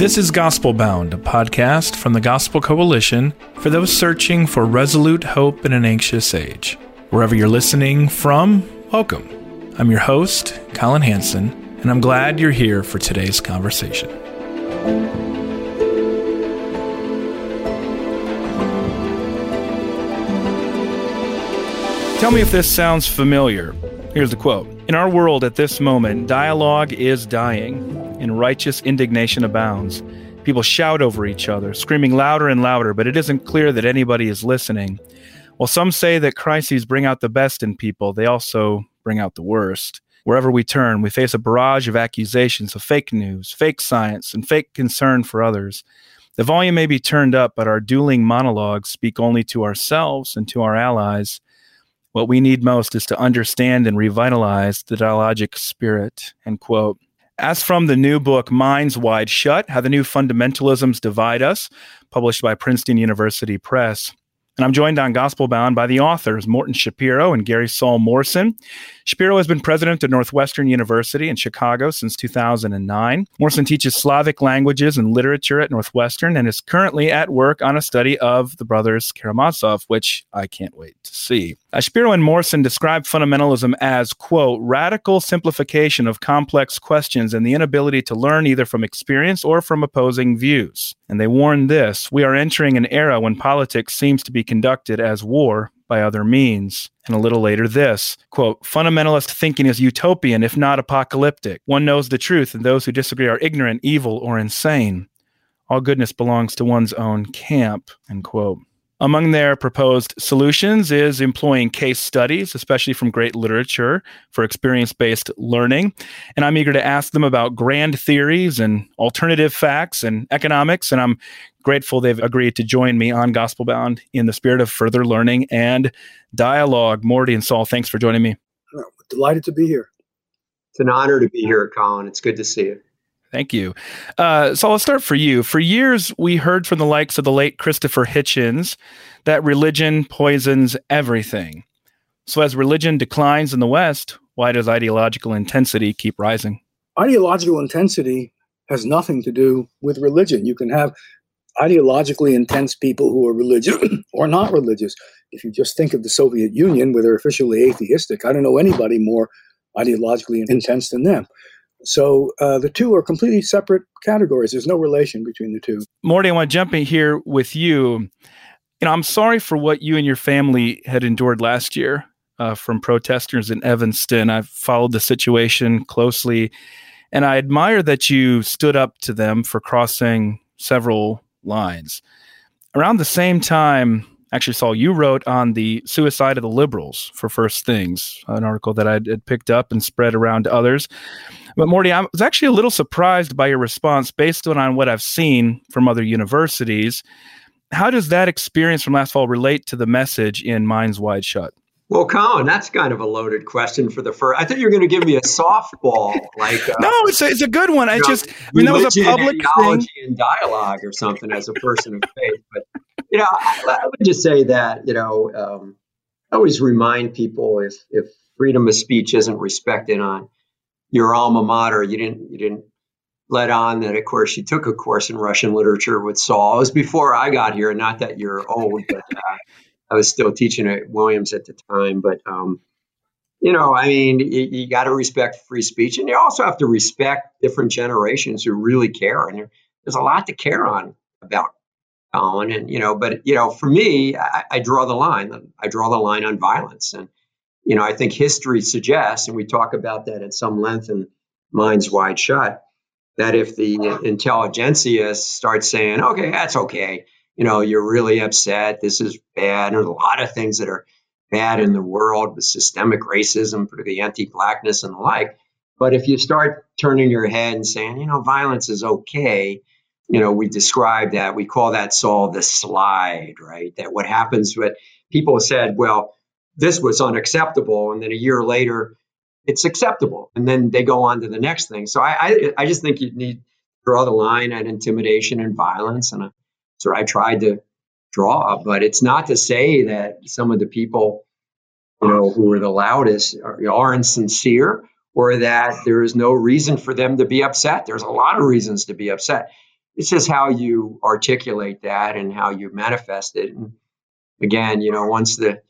This is Gospel Bound, a podcast from the Gospel Coalition for those searching for resolute hope in an anxious age. Wherever you're listening from, welcome. I'm your host, Colin Hansen, and I'm glad you're here for today's conversation. Tell me if this sounds familiar. Here's the quote In our world at this moment, dialogue is dying and righteous indignation abounds. People shout over each other, screaming louder and louder, but it isn't clear that anybody is listening. While some say that crises bring out the best in people, they also bring out the worst. Wherever we turn, we face a barrage of accusations of fake news, fake science, and fake concern for others. The volume may be turned up, but our dueling monologues speak only to ourselves and to our allies. What we need most is to understand and revitalize the dialogic spirit. End quote. As from the new book, Minds Wide Shut How the New Fundamentalisms Divide Us, published by Princeton University Press. And I'm joined on Gospel Bound by the authors, Morton Schapiro and Gary Saul Morson. Schapiro has been president of Northwestern University in Chicago since 2009. Morson teaches Slavic languages and literature at Northwestern and is currently at work on a study of the brothers Karamazov, which I can't wait to see. Uh, Schapiro and Morson describe fundamentalism as, quote, radical simplification of complex questions and the inability to learn either from experience or from opposing views. And they warn this we are entering an era when politics seems to be conducted as war by other means. And a little later, this quote, fundamentalist thinking is utopian, if not apocalyptic. One knows the truth, and those who disagree are ignorant, evil, or insane. All goodness belongs to one's own camp, end quote. Among their proposed solutions is employing case studies, especially from great literature, for experience based learning. And I'm eager to ask them about grand theories and alternative facts and economics. And I'm grateful they've agreed to join me on Gospel Bound in the spirit of further learning and dialogue. Morty and Saul, thanks for joining me. delighted to be here. It's an honor to be here, Colin. It's good to see you. Thank you. Uh, so I'll start for you. For years, we heard from the likes of the late Christopher Hitchens that religion poisons everything. So as religion declines in the West, why does ideological intensity keep rising? Ideological intensity has nothing to do with religion. You can have ideologically intense people who are religious or not religious. If you just think of the Soviet Union, where they're officially atheistic, I don't know anybody more ideologically intense than them. So uh, the two are completely separate categories. There's no relation between the two. Morty, I want to jump in here with you. You know, I'm sorry for what you and your family had endured last year uh, from protesters in Evanston. I've followed the situation closely, and I admire that you stood up to them for crossing several lines. Around the same time, actually, Saul, you wrote on the suicide of the liberals for First Things, an article that I had picked up and spread around to others. But Morty, I was actually a little surprised by your response based on what I've seen from other universities. How does that experience from last fall relate to the message in Minds Wide Shut? Well, Colin, that's kind of a loaded question for the first. I thought you were going to give me a softball, like uh, no, it's a, it's a good one. I just, I mean, that was a public theology thing. and dialogue or something as a person of faith. But you know, I, I would just say that you know, um, I always remind people if if freedom of speech isn't respected on your alma mater, you didn't you didn't let on that. Of course, you took a course in Russian literature with Saul. It was before I got here. And not that you're old, but. Uh, I was still teaching at Williams at the time, but um, you know, I mean, you, you got to respect free speech, and you also have to respect different generations who really care. And there, there's a lot to care on about Colin, and you know, but you know, for me, I, I draw the line. I draw the line on violence, and you know, I think history suggests, and we talk about that at some length in Minds Wide Shut, that if the intelligentsia starts saying, "Okay, that's okay," you know, you're really upset. This is bad. There's a lot of things that are bad in the world with systemic racism, particularly anti-blackness and the like. But if you start turning your head and saying, you know, violence is okay, you know, we describe that, we call that Saul the slide, right? That what happens with people said, well, this was unacceptable. And then a year later, it's acceptable. And then they go on to the next thing. So I, I, I just think you need draw the line at intimidation and violence. And so I tried to draw, but it's not to say that some of the people, you know, who are the loudest are, aren't sincere or that there is no reason for them to be upset. There's a lot of reasons to be upset. It's just how you articulate that and how you manifest it. And again, you know, once the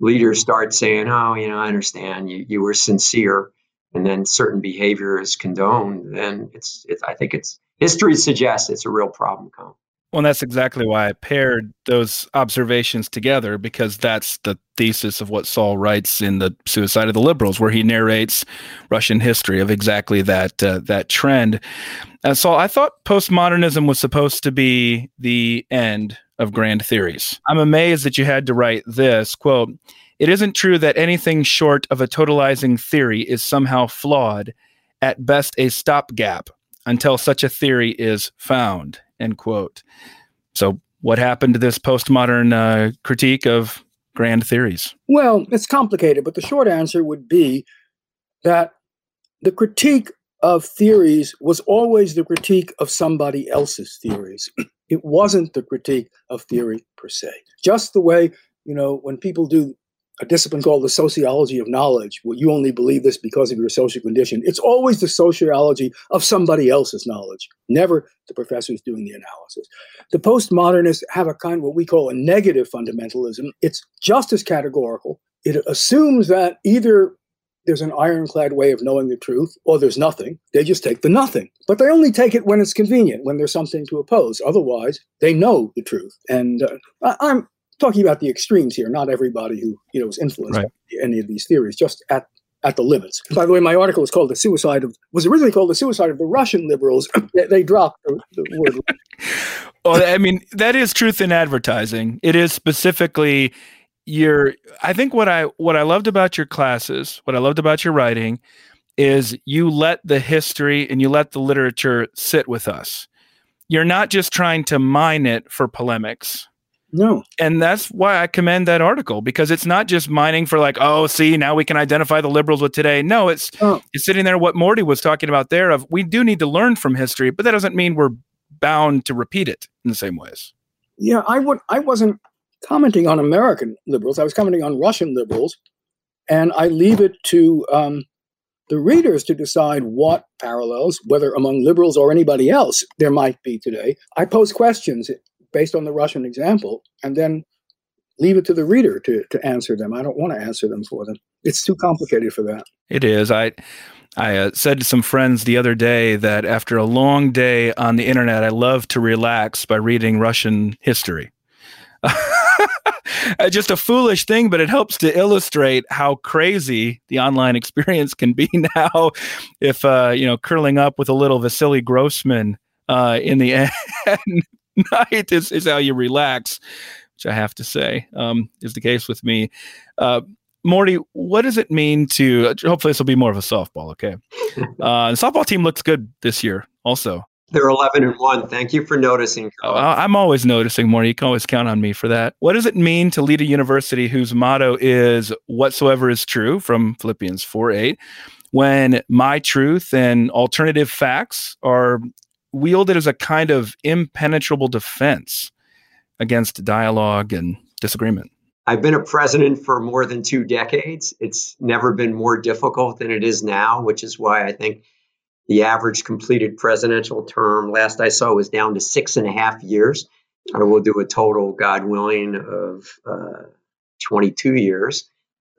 leaders start saying, "Oh, you know, I understand you you were sincere," and then certain behavior is condoned, then it's, it's I think it's history suggests it's a real problem. Colin. Well, that's exactly why I paired those observations together because that's the thesis of what Saul writes in the Suicide of the Liberals, where he narrates Russian history of exactly that uh, that trend. Uh, Saul, I thought postmodernism was supposed to be the end of grand theories. I'm amazed that you had to write this quote. It isn't true that anything short of a totalizing theory is somehow flawed, at best a stopgap until such a theory is found. End quote. So, what happened to this postmodern uh, critique of grand theories? Well, it's complicated, but the short answer would be that the critique of theories was always the critique of somebody else's theories. It wasn't the critique of theory per se. Just the way, you know, when people do a discipline called the sociology of knowledge, where you only believe this because of your social condition. It's always the sociology of somebody else's knowledge, never the professors doing the analysis. The postmodernists have a kind of what we call a negative fundamentalism. It's just as categorical. It assumes that either there's an ironclad way of knowing the truth or there's nothing. They just take the nothing. But they only take it when it's convenient, when there's something to oppose. Otherwise, they know the truth. And uh, I, I'm talking about the extremes here, not everybody who you know was influenced right. by any of these theories, just at at the limits. By the way, my article is called "The Suicide of" was originally called "The Suicide of the Russian Liberals." they, dropped the, the word. well, I mean, that is truth in advertising. It is specifically your. I think what I what I loved about your classes, what I loved about your writing, is you let the history and you let the literature sit with us. You're not just trying to mine it for polemics no. And that's why I commend that article because it's not just mining for like, oh, see, now we can identify the liberals with today. No, it's oh. it's sitting there what Morty was talking about there of we do need to learn from history, but that doesn't mean we're bound to repeat it in the same ways. Yeah, I would I wasn't commenting on American liberals. I was commenting on Russian liberals, and I leave it to um, the readers to decide what parallels, whether among liberals or anybody else, there might be today. I pose questions based on the Russian example, and then leave it to the reader to, to answer them. I don't want to answer them for them. It's too complicated for that. It is. I I uh, said to some friends the other day that after a long day on the internet, I love to relax by reading Russian history. Just a foolish thing, but it helps to illustrate how crazy the online experience can be now. If uh, you know, curling up with a little Vasily Grossman uh, in the end night is, is how you relax, which I have to say um, is the case with me. Uh, Morty, what does it mean to? Hopefully, this will be more of a softball. Okay, uh, the softball team looks good this year. Also, they're eleven and one. Thank you for noticing. Uh, I'm always noticing, Morty. You can always count on me for that. What does it mean to lead a university whose motto is "Whatsoever is true" from Philippians four eight? When my truth and alternative facts are wielded as a kind of impenetrable defense against dialogue and disagreement. I've been a president for more than two decades. It's never been more difficult than it is now, which is why I think the average completed presidential term last I saw was down to six and a half years. I will do a total, God willing, of uh, 22 years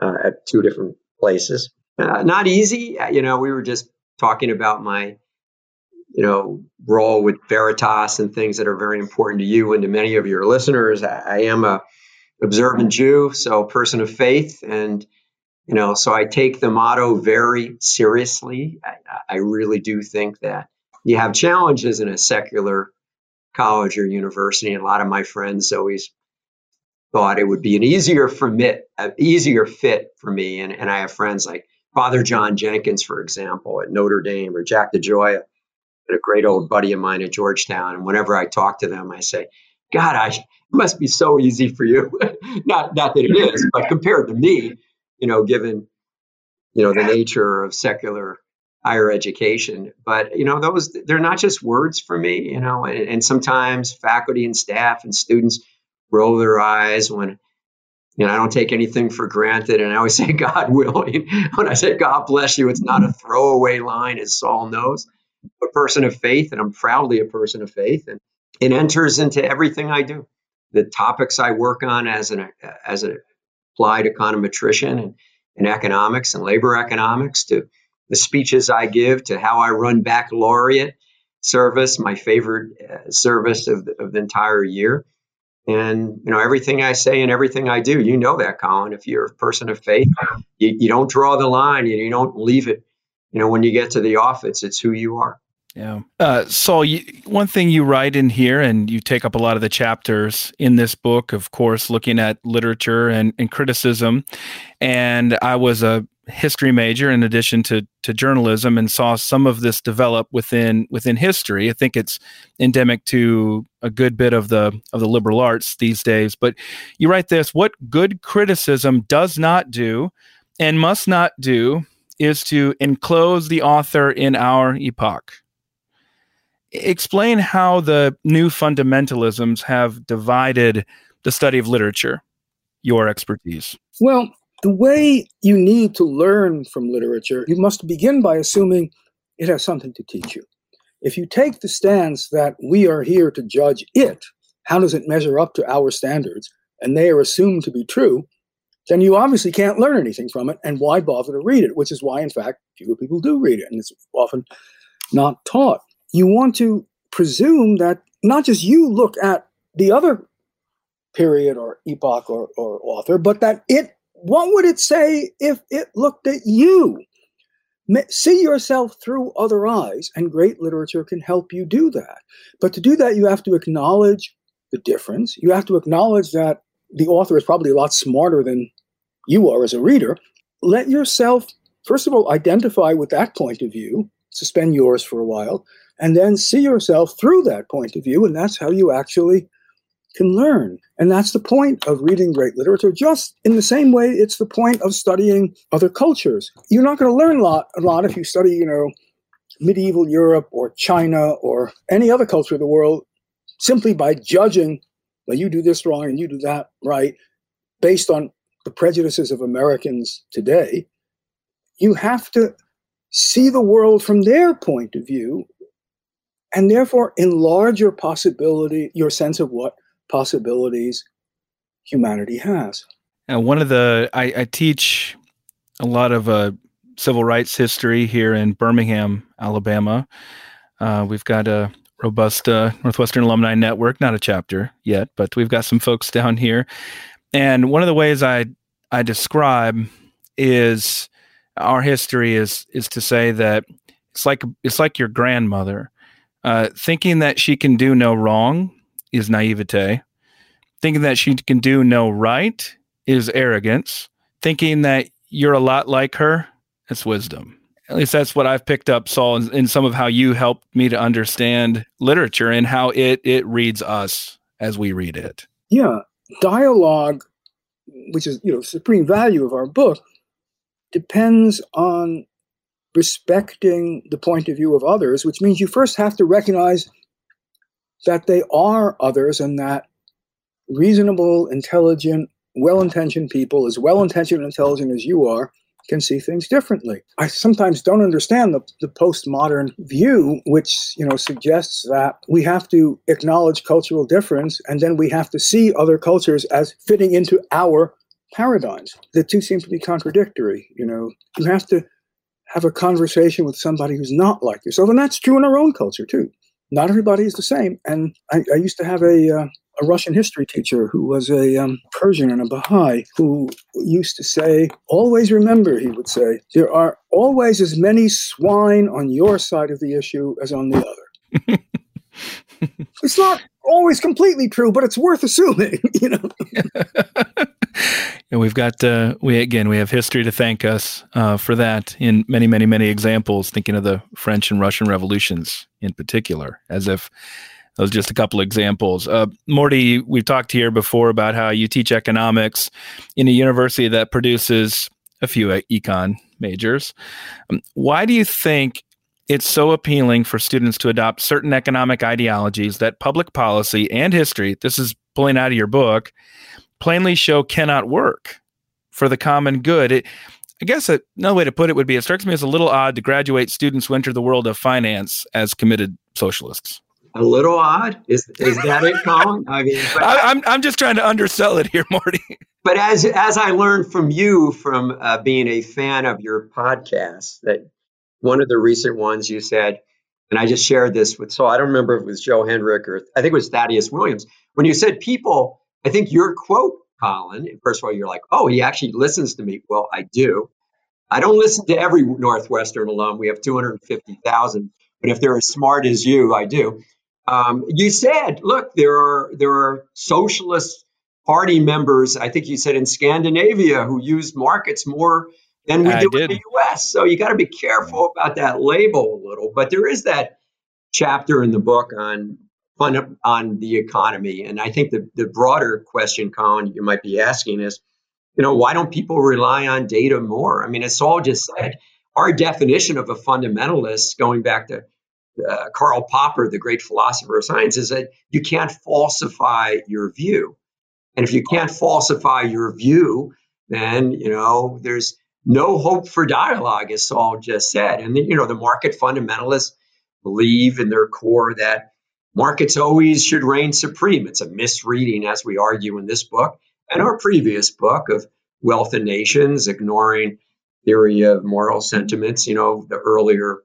uh, at two different places. Uh, not easy. You know, we were just talking about my you know, role with Veritas and things that are very important to you and to many of your listeners. I, I am a observant Jew, so a person of faith, and you know, so I take the motto very seriously. I, I really do think that you have challenges in a secular college or university, and a lot of my friends always thought it would be an easier for me, easier fit for me. And, and I have friends like Father John Jenkins, for example, at Notre Dame, or Jack DeGioia, a great old buddy of mine at Georgetown. And whenever I talk to them, I say, God, I, it must be so easy for you. not, not that it is, but compared to me, you know, given, you know, the nature of secular higher education. But, you know, those, they're not just words for me, you know, and, and sometimes faculty and staff and students roll their eyes when, you know, I don't take anything for granted. And I always say, God willing. When I say, God bless you, it's not a throwaway line, as Saul knows. A person of faith, and I'm proudly a person of faith. And it enters into everything I do. The topics I work on as an as an applied econometrician and in economics and labor economics to the speeches I give to how I run baccalaureate service, my favorite uh, service of the, of the entire year. And you know everything I say and everything I do, you know that, Colin. If you're a person of faith, you, you don't draw the line, you, you don't leave it. You know when you get to the office, it's who you are. Yeah. Uh, Saul, you, one thing you write in here, and you take up a lot of the chapters in this book, of course, looking at literature and, and criticism. And I was a history major in addition to, to journalism and saw some of this develop within within history. I think it's endemic to a good bit of the of the liberal arts these days. But you write this what good criticism does not do and must not do is to enclose the author in our epoch explain how the new fundamentalisms have divided the study of literature, your expertise. Well, the way you need to learn from literature, you must begin by assuming it has something to teach you. If you take the stance that we are here to judge it, how does it measure up to our standards, and they are assumed to be true, then you obviously can't learn anything from it, and why bother to read it? Which is why, in fact, fewer people do read it, and it's often not taught you want to presume that not just you look at the other period or epoch or, or author, but that it, what would it say if it looked at you? See yourself through other eyes, and great literature can help you do that. But to do that, you have to acknowledge the difference. You have to acknowledge that the author is probably a lot smarter than you are as a reader. Let yourself, first of all, identify with that point of view, suspend yours for a while, and then see yourself through that point of view. And that's how you actually can learn. And that's the point of reading great literature, just in the same way it's the point of studying other cultures. You're not going to learn a lot, a lot if you study, you know, medieval Europe or China or any other culture of the world simply by judging, well, you do this wrong and you do that right, based on the prejudices of Americans today. You have to see the world from their point of view and therefore enlarge your possibility, your sense of what possibilities humanity has. And one of the I, I teach a lot of uh, civil rights history here in Birmingham, Alabama. Uh, we've got a robust uh, Northwestern Alumni Network, not a chapter yet, but we've got some folks down here. And one of the ways I I describe is our history is is to say that it's like it's like your grandmother uh, thinking that she can do no wrong is naivete. Thinking that she can do no right is arrogance. Thinking that you're a lot like her, it's wisdom. At least that's what I've picked up, Saul, in, in some of how you helped me to understand literature and how it it reads us as we read it. Yeah, dialogue, which is you know supreme value of our book, depends on respecting the point of view of others, which means you first have to recognize that they are others and that reasonable, intelligent, well intentioned people, as well intentioned and intelligent as you are, can see things differently. I sometimes don't understand the, the postmodern view, which you know suggests that we have to acknowledge cultural difference and then we have to see other cultures as fitting into our paradigms. The two seem to be contradictory. You know, you have to have a conversation with somebody who's not like yourself. And that's true in our own culture, too. Not everybody is the same. And I, I used to have a, uh, a Russian history teacher who was a um, Persian and a Baha'i who used to say, Always remember, he would say, there are always as many swine on your side of the issue as on the other. it's not always completely true, but it's worth assuming, you know. and we've got uh, we again we have history to thank us uh, for that in many many many examples. Thinking of the French and Russian revolutions in particular, as if those are just a couple examples. Uh, Morty, we've talked here before about how you teach economics in a university that produces a few econ majors. Um, why do you think it's so appealing for students to adopt certain economic ideologies that public policy and history, this is pulling out of your book, plainly show cannot work for the common good. It, I guess another way to put it would be it strikes me as a little odd to graduate students who enter the world of finance as committed socialists. A little odd is is that it, Colin? I mean, but, I, am I'm, I'm just trying to undersell it here, Marty. But as as I learned from you from uh, being a fan of your podcast, that one of the recent ones you said, and I just shared this with, so I don't remember if it was Joe Hendrick or I think it was Thaddeus Williams. When you said people, I think your quote, Colin, first of all, you're like, oh, he actually listens to me. Well, I do. I don't listen to every Northwestern alum. We have 250,000. But if they're as smart as you, I do. Um, you said, look, there are there are socialist party members. I think you said in Scandinavia who use markets more than we I do did. in the U.S. So you got to be careful about that label a little. But there is that chapter in the book on fun on the economy, and I think the the broader question, Colin, you might be asking is, you know, why don't people rely on data more? I mean, it's all just said. Our definition of a fundamentalist, going back to uh, Karl Popper, the great philosopher of science, is that you can't falsify your view. And if you can't falsify your view, then you know there's no hope for dialogue, as Saul just said. And, you know, the market fundamentalists believe in their core that markets always should reign supreme. It's a misreading, as we argue in this book and our previous book of Wealth and Nations, ignoring theory of moral sentiments, you know, the earlier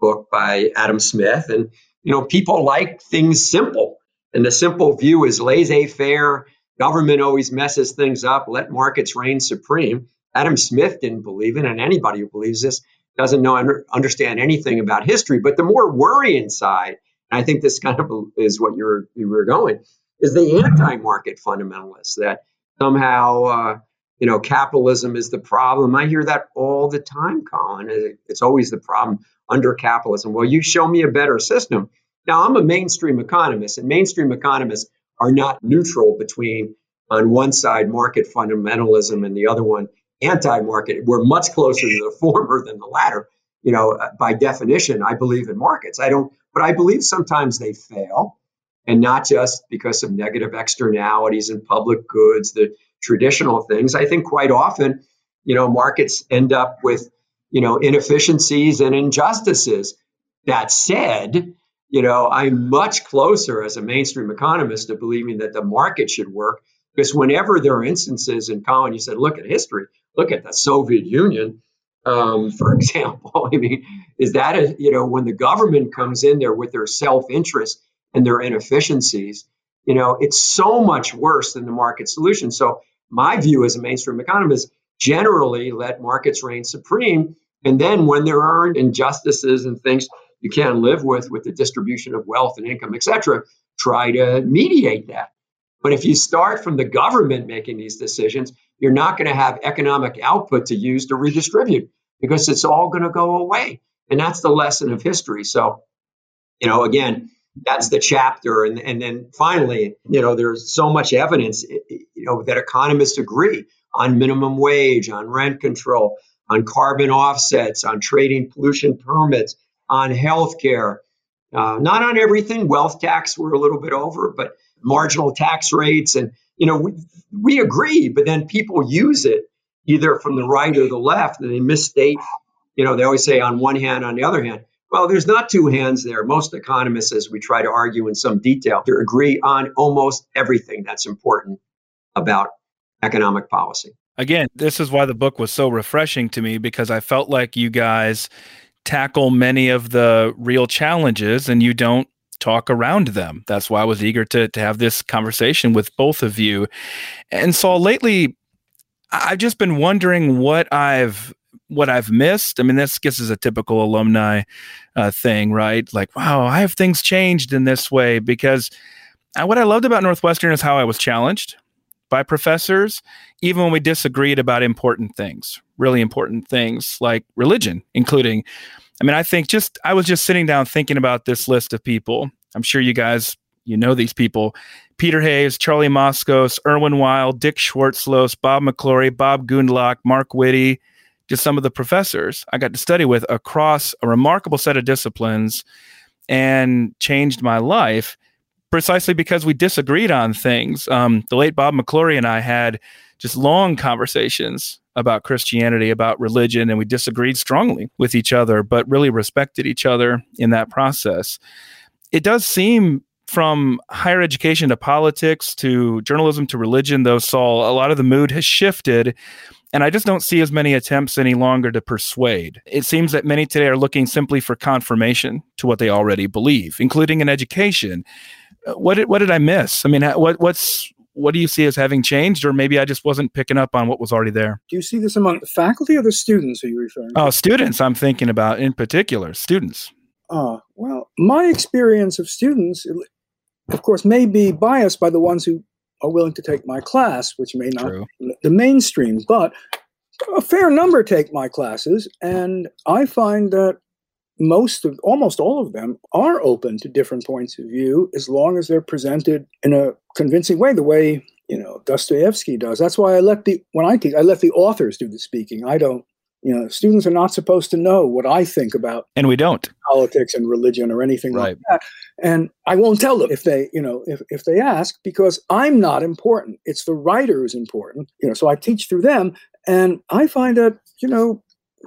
book by Adam Smith. And, you know, people like things simple. And the simple view is laissez faire. Government always messes things up. Let markets reign supreme. Adam Smith didn't believe it, and anybody who believes this doesn't know understand anything about history. But the more worrying side, and I think this kind of is what you're you were going, is the anti-market fundamentalists that somehow uh, you know capitalism is the problem. I hear that all the time, Colin. It's always the problem under capitalism. Well, you show me a better system. Now I'm a mainstream economist, and mainstream economists are not neutral between on one side market fundamentalism and the other one anti-market. We're much closer to the former than the latter. You know, uh, by definition, I believe in markets. I don't, but I believe sometimes they fail, and not just because of negative externalities and public goods, the traditional things. I think quite often, you know, markets end up with, you know, inefficiencies and injustices. That said, you know, I'm much closer as a mainstream economist to believing that the market should work because whenever there are instances in Colin, you said, look at history, look at the Soviet Union, um, for example. I mean, is that a, you know when the government comes in there with their self interest and their inefficiencies, you know, it's so much worse than the market solution. So my view as a mainstream economist, generally let markets reign supreme, and then when there are injustices and things you can't live with with the distribution of wealth and income, et cetera, try to mediate that. But if you start from the government making these decisions, you're not going to have economic output to use to redistribute because it's all going to go away. And that's the lesson of history. So, you know, again, that's the chapter. And, and then finally, you know, there's so much evidence, you know, that economists agree on minimum wage, on rent control, on carbon offsets, on trading pollution permits, on healthcare. Uh, not on everything. Wealth tax, we're a little bit over, but marginal tax rates and you know we, we agree but then people use it either from the right or the left and they misstate you know they always say on one hand on the other hand well there's not two hands there most economists as we try to argue in some detail agree on almost everything that's important about economic policy again this is why the book was so refreshing to me because i felt like you guys tackle many of the real challenges and you don't talk around them. That's why I was eager to to have this conversation with both of you. And so lately, I've just been wondering what I've what I've missed. I mean, this gets as a typical alumni uh, thing, right? Like, wow, I have things changed in this way because what I loved about Northwestern is how I was challenged by professors, even when we disagreed about important things, really important things like religion, including. I mean, I think just I was just sitting down thinking about this list of people. I'm sure you guys you know these people Peter Hayes, Charlie Moskos, Irwin Weil, Dick Schwarzlose, Bob McClory, Bob Gundlach, Mark Witte, just some of the professors I got to study with across a remarkable set of disciplines and changed my life precisely because we disagreed on things. Um, the late Bob McClory and I had just long conversations about Christianity, about religion, and we disagreed strongly with each other, but really respected each other in that process. It does seem from higher education to politics to journalism to religion, though, Saul, a lot of the mood has shifted. And I just don't see as many attempts any longer to persuade. It seems that many today are looking simply for confirmation to what they already believe, including in education. What did, what did I miss? I mean, what, what's, what do you see as having changed, or maybe I just wasn't picking up on what was already there? Do you see this among the faculty or the students? Are you referring? To? Oh, students. I'm thinking about in particular students. Ah, uh, well, my experience of students, of course, may be biased by the ones who are willing to take my class, which may not True. the mainstream, but a fair number take my classes, and I find that most of almost all of them are open to different points of view as long as they're presented in a convincing way, the way you know Dostoevsky does. That's why I let the when I teach, I let the authors do the speaking. I don't you know, students are not supposed to know what I think about and we don't politics and religion or anything right. like that. And I won't tell them if they, you know, if, if they ask because I'm not important. It's the writer who's important. You know, so I teach through them and I find that, you know,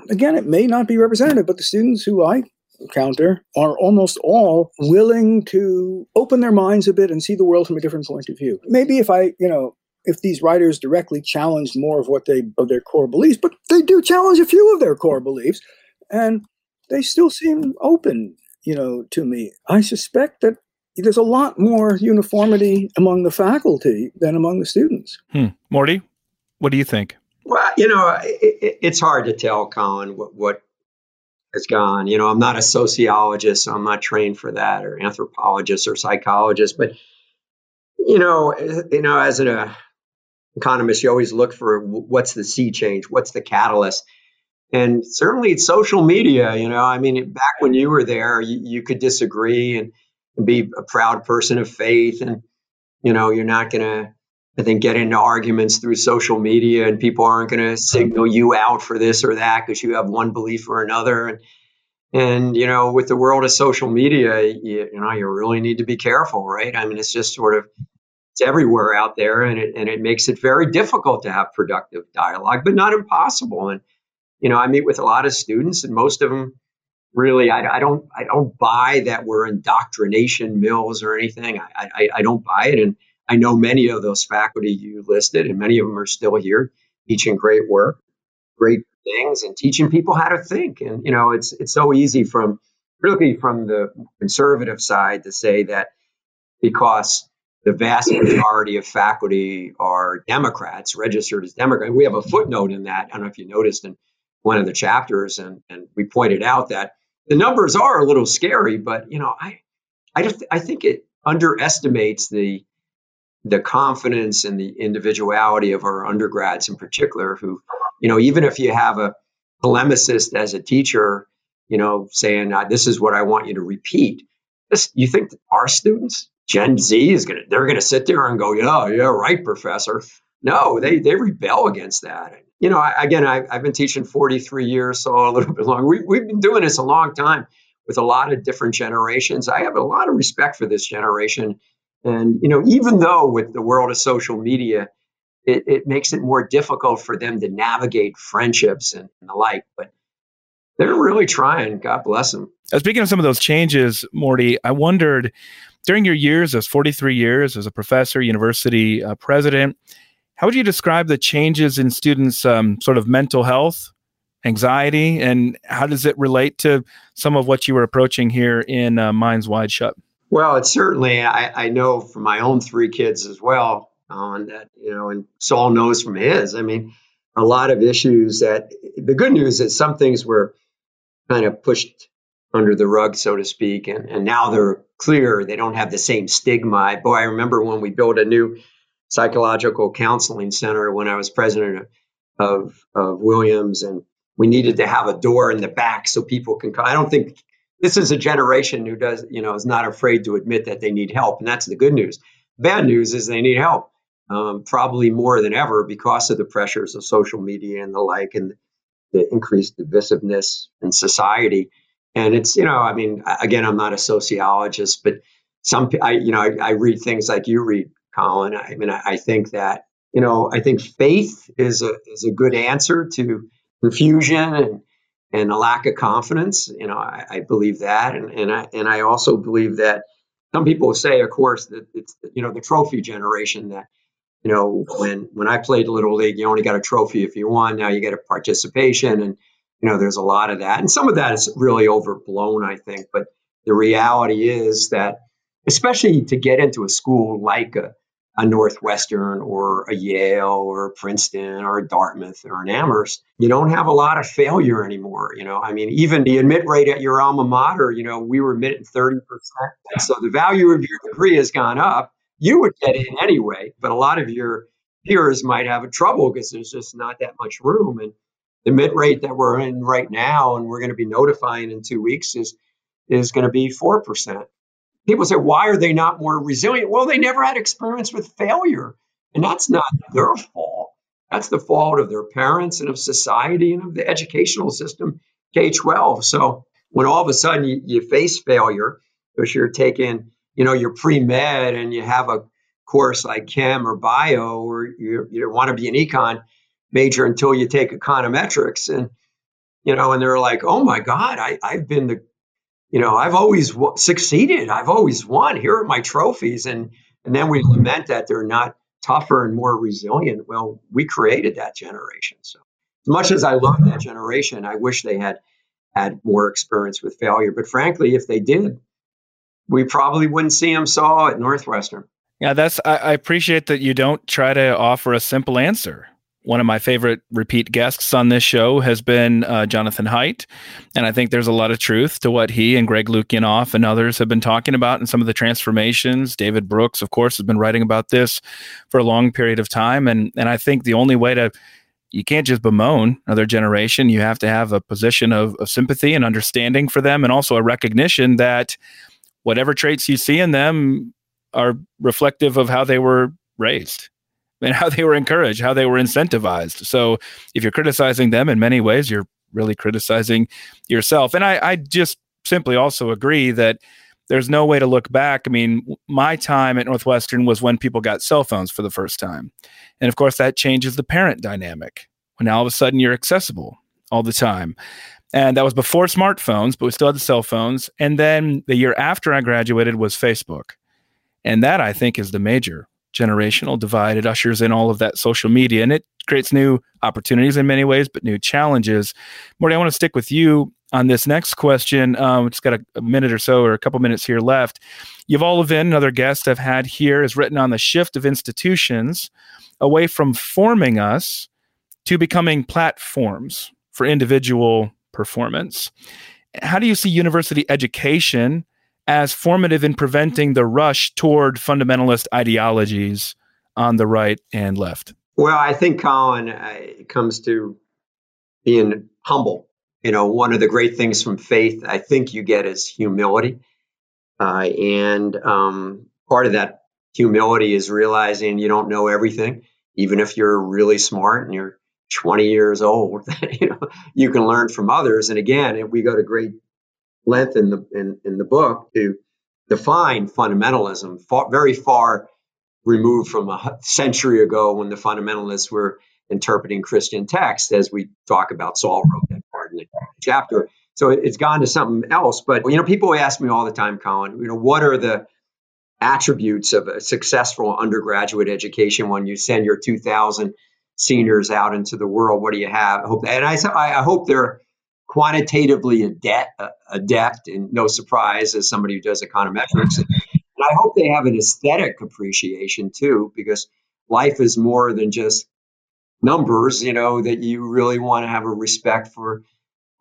again, it may not be representative, but the students who I encounter are almost all willing to open their minds a bit and see the world from a different point of view. Maybe if I, you know, if these writers directly challenge more of what they of their core beliefs, but they do challenge a few of their core beliefs, and they still seem open, you know, to me. I suspect that there's a lot more uniformity among the faculty than among the students. Hmm. Morty, what do you think? Well, you know, it, it's hard to tell, Colin, what, what has gone. You know, I'm not a sociologist, so I'm not trained for that, or anthropologist or psychologist, but you know, eh, you know, as a uh, economist, you always look for what's the sea change, what's the catalyst. And certainly it's social media, you know, I mean, back when you were there, you, you could disagree and, be a proud person of faith. And, you know, you're not going to, I think, get into arguments through social media and people aren't going to signal you out for this or that because you have one belief or another. And, and, you know, with the world of social media, you, you know, you really need to be careful, right? I mean, it's just sort of it's everywhere out there, and it and it makes it very difficult to have productive dialogue, but not impossible. And you know, I meet with a lot of students, and most of them really, I, I don't I don't buy that we're indoctrination mills or anything. I, I I don't buy it, and I know many of those faculty you listed, and many of them are still here teaching great work, great things, and teaching people how to think. And you know, it's it's so easy from really from the conservative side to say that because the vast majority of faculty are Democrats, registered as Democrats. We have a footnote in that. I don't know if you noticed in one of the chapters, and, and we pointed out that the numbers are a little scary, but you know, I I just I think it underestimates the the confidence and the individuality of our undergrads in particular, who, you know, even if you have a polemicist as a teacher, you know, saying, ah, this is what I want you to repeat, this, you think our students Gen Z is gonna they're gonna sit there and go, yeah, yeah, right, professor. No, they they rebel against that. You know, I, again, I, have been teaching 43 years, so a little bit longer. We, we've been doing this a long time with a lot of different generations. I have a lot of respect for this generation, and you know, even though with the world of social media, it, it makes it more difficult for them to navigate friendships and, and the like, but they're really trying. God bless them. Uh, speaking of some of those changes, Morty, I wondered during your years as 43 years as a professor, university uh, president, how would you describe the changes in students' um, sort of mental health, anxiety, and how does it relate to some of what you were approaching here in uh, Minds Wide Shut? Well, it's certainly, I, I know from my own three kids as well, on that, you know, and Saul knows from his. I mean, a lot of issues that the good news is some things were kind of pushed under the rug, so to speak. And, and now they're clear. They don't have the same stigma. Boy, I remember when we built a new psychological counseling center when I was president of, of Williams, and we needed to have a door in the back so people can come. I don't think this is a generation who does, you know, is not afraid to admit that they need help. And that's the good news. Bad news is they need help, um, probably more than ever because of the pressures of social media and the like, and the increased divisiveness in society. And it's, you know, I mean, again, I'm not a sociologist, but some, I, you know, I, I read things like you read, Colin. I mean, I, I, think that, you know, I think faith is a is a good answer to confusion and and a lack of confidence. You know, I, I believe that, and and I and I also believe that some people say, of course, that it's you know the trophy generation that you know when when I played little league, you only got a trophy if you won. Now you get a participation, and you know, there's a lot of that. And some of that is really overblown, I think. But the reality is that, especially to get into a school like a, a Northwestern or a Yale or a Princeton or a Dartmouth or an Amherst, you don't have a lot of failure anymore. You know, I mean, even the admit rate at your alma mater, you know, we were admitting 30%. So the value of your degree has gone up. You would get in anyway, but a lot of your peers might have a trouble because there's just not that much room. And the mid rate that we're in right now, and we're going to be notifying in two weeks, is is going to be four percent. People say, why are they not more resilient? Well, they never had experience with failure, and that's not their fault. That's the fault of their parents and of society and of the educational system, K twelve. So when all of a sudden you, you face failure because you're taking, you know, your pre med and you have a course like chem or bio, or you, you want to be an econ major until you take econometrics and you know and they're like oh my god I, i've been the you know i've always w- succeeded. I've always won. Here are my trophies. And and then we lament that they're not tougher and more resilient. Well we created that generation. So as much as i love that generation i wish they had had more experience with failure. But frankly if they did we probably wouldn't see them saw at northwestern. Yeah that's I, I appreciate that you don't try to offer a simple answer one of my favorite repeat guests on this show has been uh, Jonathan Haidt. And I think there's a lot of truth to what he and Greg Lukianoff and others have been talking about and some of the transformations. David Brooks, of course, has been writing about this for a long period of time. And, and I think the only way to, you can't just bemoan another generation. You have to have a position of, of sympathy and understanding for them and also a recognition that whatever traits you see in them are reflective of how they were raised and how they were encouraged, how they were incentivized. So if you're criticizing them in many ways, you're really criticizing yourself. And I, I just simply also agree that there's no way to look back. I mean, my time at Northwestern was when people got cell phones for the first time. And of course, that changes the parent dynamic when all of a sudden you're accessible all the time. And that was before smartphones, but we still had the cell phones. And then the year after I graduated was Facebook. And that I think is the major generational divide. It ushers in all of that social media and it creates new opportunities in many ways, but new challenges. Morty, I want to stick with you on this next question. Um, just got a, a, minute or so or a couple minutes here left. Yuval Levin, another guest I've had here, has written on the shift of institutions away from forming us to becoming platforms for individual performance. How do you see university education as formative in preventing the rush toward fundamentalist ideologies on the right and left? Well, I think Colin uh, it comes to being humble. You know, one of the great things from faith I think you get is humility, uh, and um, part of that humility is realizing you don't know everything, even if you're really smart and you're 20 years old. you know, you can learn from others. And again, we go to great length in the in, in the book to define fundamentalism, far, very far removed from a century ago when the fundamentalists were interpreting Christian text, as we talk about. Saul wrote that part in the chapter. So it's gone to something else. But you know, people ask me all the time, Colin. You know, what are the attributes of a successful undergraduate education when you send your 2,000 seniors out into the world? What do you have? I hope, and I, I hope they're quantitatively adept, uh, adept and no surprise as somebody who does econometrics. And I hope they have an aesthetic appreciation too, because life is more than just numbers, you know, that you really want to have a respect for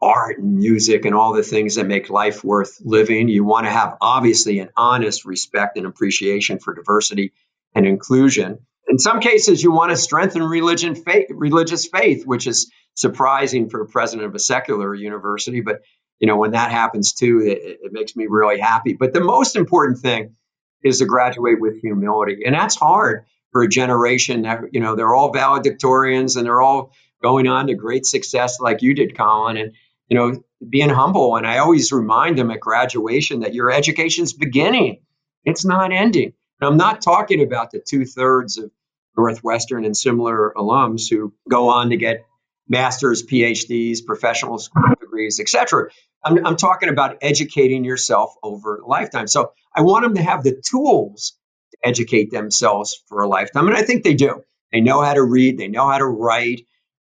art and music and all the things that make life worth living. You want to have obviously an honest respect and appreciation for diversity and inclusion. In some cases, you want to strengthen religion, faith, religious faith, which is surprising for a president of a secular university. But you know, when that happens too, it, it makes me really happy. But the most important thing is to graduate with humility, and that's hard for a generation that you know they're all valedictorians and they're all going on to great success like you did, Colin, and you know being humble. And I always remind them at graduation that your education's beginning; it's not ending. And I'm not talking about the two thirds of Northwestern and similar alums who go on to get masters, PhDs, professional degrees, etc. I'm, I'm talking about educating yourself over a lifetime. So I want them to have the tools to educate themselves for a lifetime. And I think they do. They know how to read, they know how to write.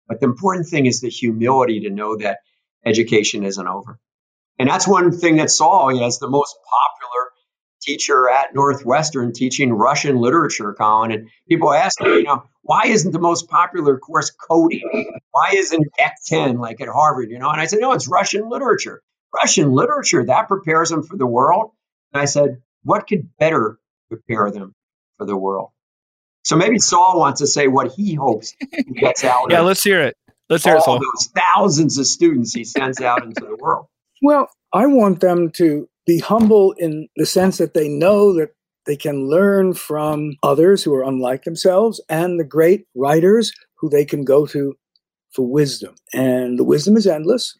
But the important thing is the humility to know that education isn't over. And that's one thing that Saul, you know, as the most popular teacher at Northwestern teaching Russian literature, Colin. And people ask me, you know, why isn't the most popular course coding? Why isn't Ec 10 like at Harvard? You know, and I said, no, it's Russian literature. Russian literature, that prepares them for the world. And I said, what could better prepare them for the world? So maybe Saul wants to say what he hopes he gets out. yeah, let's hear it. Let's hear it, Saul. those thousands of students he sends out into the world. Well, I want them to be humble in the sense that they know that they can learn from others who are unlike themselves and the great writers who they can go to for wisdom. And the wisdom is endless.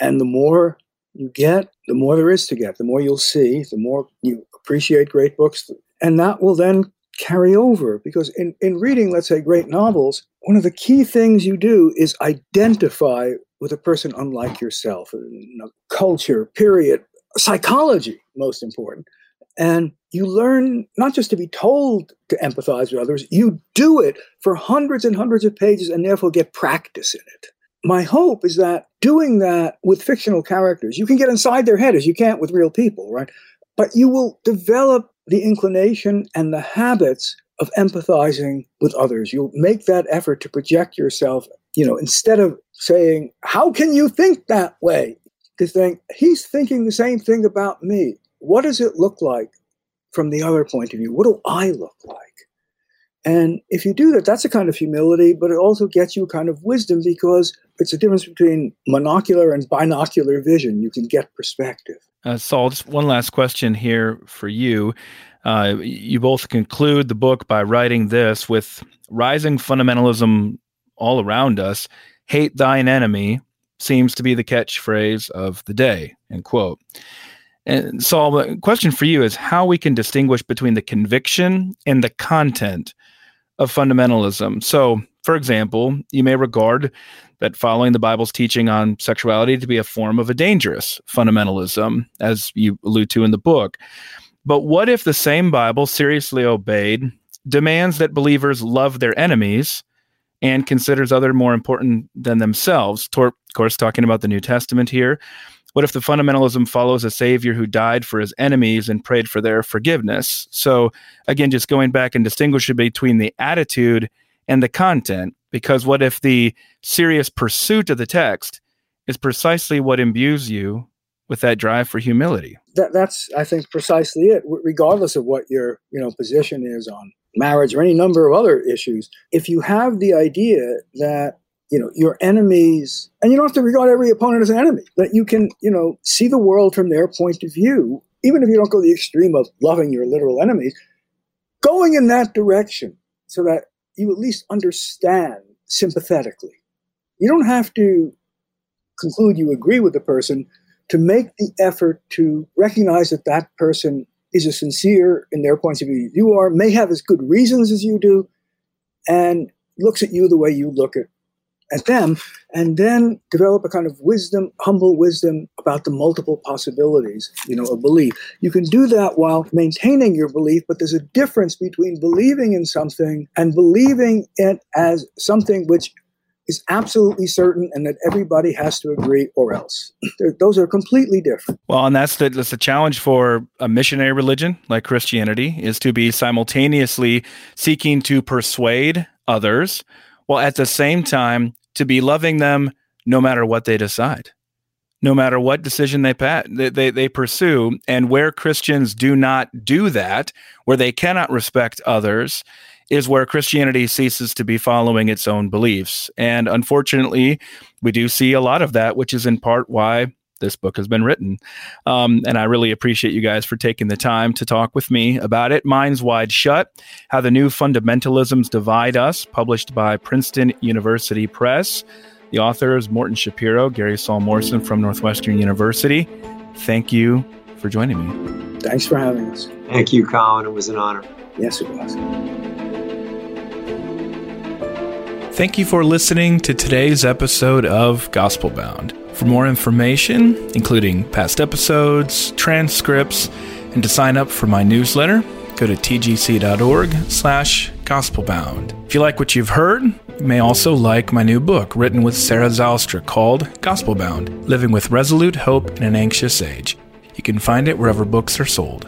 And the more you get, the more there is to get, the more you'll see, the more you appreciate great books. And that will then carry over because in, in reading, let's say, great novels, one of the key things you do is identify with a person unlike yourself, you know, culture, period, psychology, most important. And you learn not just to be told to empathize with others, you do it for hundreds and hundreds of pages and therefore get practice in it. My hope is that doing that with fictional characters, you can get inside their head as you can't with real people, right? But you will develop the inclination and the habits of empathizing with others. You'll make that effort to project yourself, you know, instead of saying, How can you think that way? to think, he's thinking the same thing about me. What does it look like from the other point of view? What do I look like? And if you do that, that's a kind of humility, but it also gets you kind of wisdom because it's a difference between monocular and binocular vision. You can get perspective. Uh, Saul, just one last question here for you. Uh, you both conclude the book by writing this with rising fundamentalism all around us. Hate thine enemy, seems to be the catchphrase of the day, end quote. And Saul, the question for you is how we can distinguish between the conviction and the content of fundamentalism. So, for example, you may regard that following the Bible's teaching on sexuality to be a form of a dangerous fundamentalism, as you allude to in the book. But what if the same Bible, seriously obeyed, demands that believers love their enemies and considers other more important than themselves. Of course, talking about the New Testament here. What if the fundamentalism follows a Savior who died for his enemies and prayed for their forgiveness? So, again, just going back and distinguishing between the attitude and the content, because what if the serious pursuit of the text is precisely what imbues you with that drive for humility? That, that's, I think, precisely it. Regardless of what your you know position is on marriage or any number of other issues, if you have the idea that you know your enemies and you don't have to regard every opponent as an enemy that you can you know see the world from their point of view even if you don't go the extreme of loving your literal enemies going in that direction so that you at least understand sympathetically. You don't have to conclude you agree with the person to make the effort to recognize that that person is as sincere in their points of view. You are, may have as good reasons as you do, and looks at you the way you look at, at them, and then develop a kind of wisdom, humble wisdom about the multiple possibilities, you know, of belief. You can do that while maintaining your belief, but there's a difference between believing in something and believing it as something which is absolutely certain and that everybody has to agree or else. those are completely different. Well, and that's the, that's the challenge for a missionary religion like Christianity is to be simultaneously seeking to persuade others while at the same time to be loving them no matter what they decide. no matter what decision they, pat, they, they, they pursue. And where Christians do not do that, where they cannot respect others, is where Christianity ceases to be following its own beliefs. And unfortunately, we do see a lot of that, which is in part why this book has been written. Um, and I really appreciate you guys for taking the time to talk with me about it. Minds Wide Shut How the New Fundamentalisms Divide Us, published by Princeton University Press. The author is Morton Schapiro, Gary Saul Morson from Northwestern University. Thank you for joining me. Thanks for having us. Thank you, Colin. It was an honor. Yes, it was. Thank you for listening to today's episode of Gospel Bound. For more information, including past episodes, transcripts, and to sign up for my newsletter, go to tgc.org slash gospelbound. If you like what you've heard, you may also like my new book written with Sarah Zylstra called Gospelbound, Living with Resolute Hope in an Anxious Age. You can find it wherever books are sold.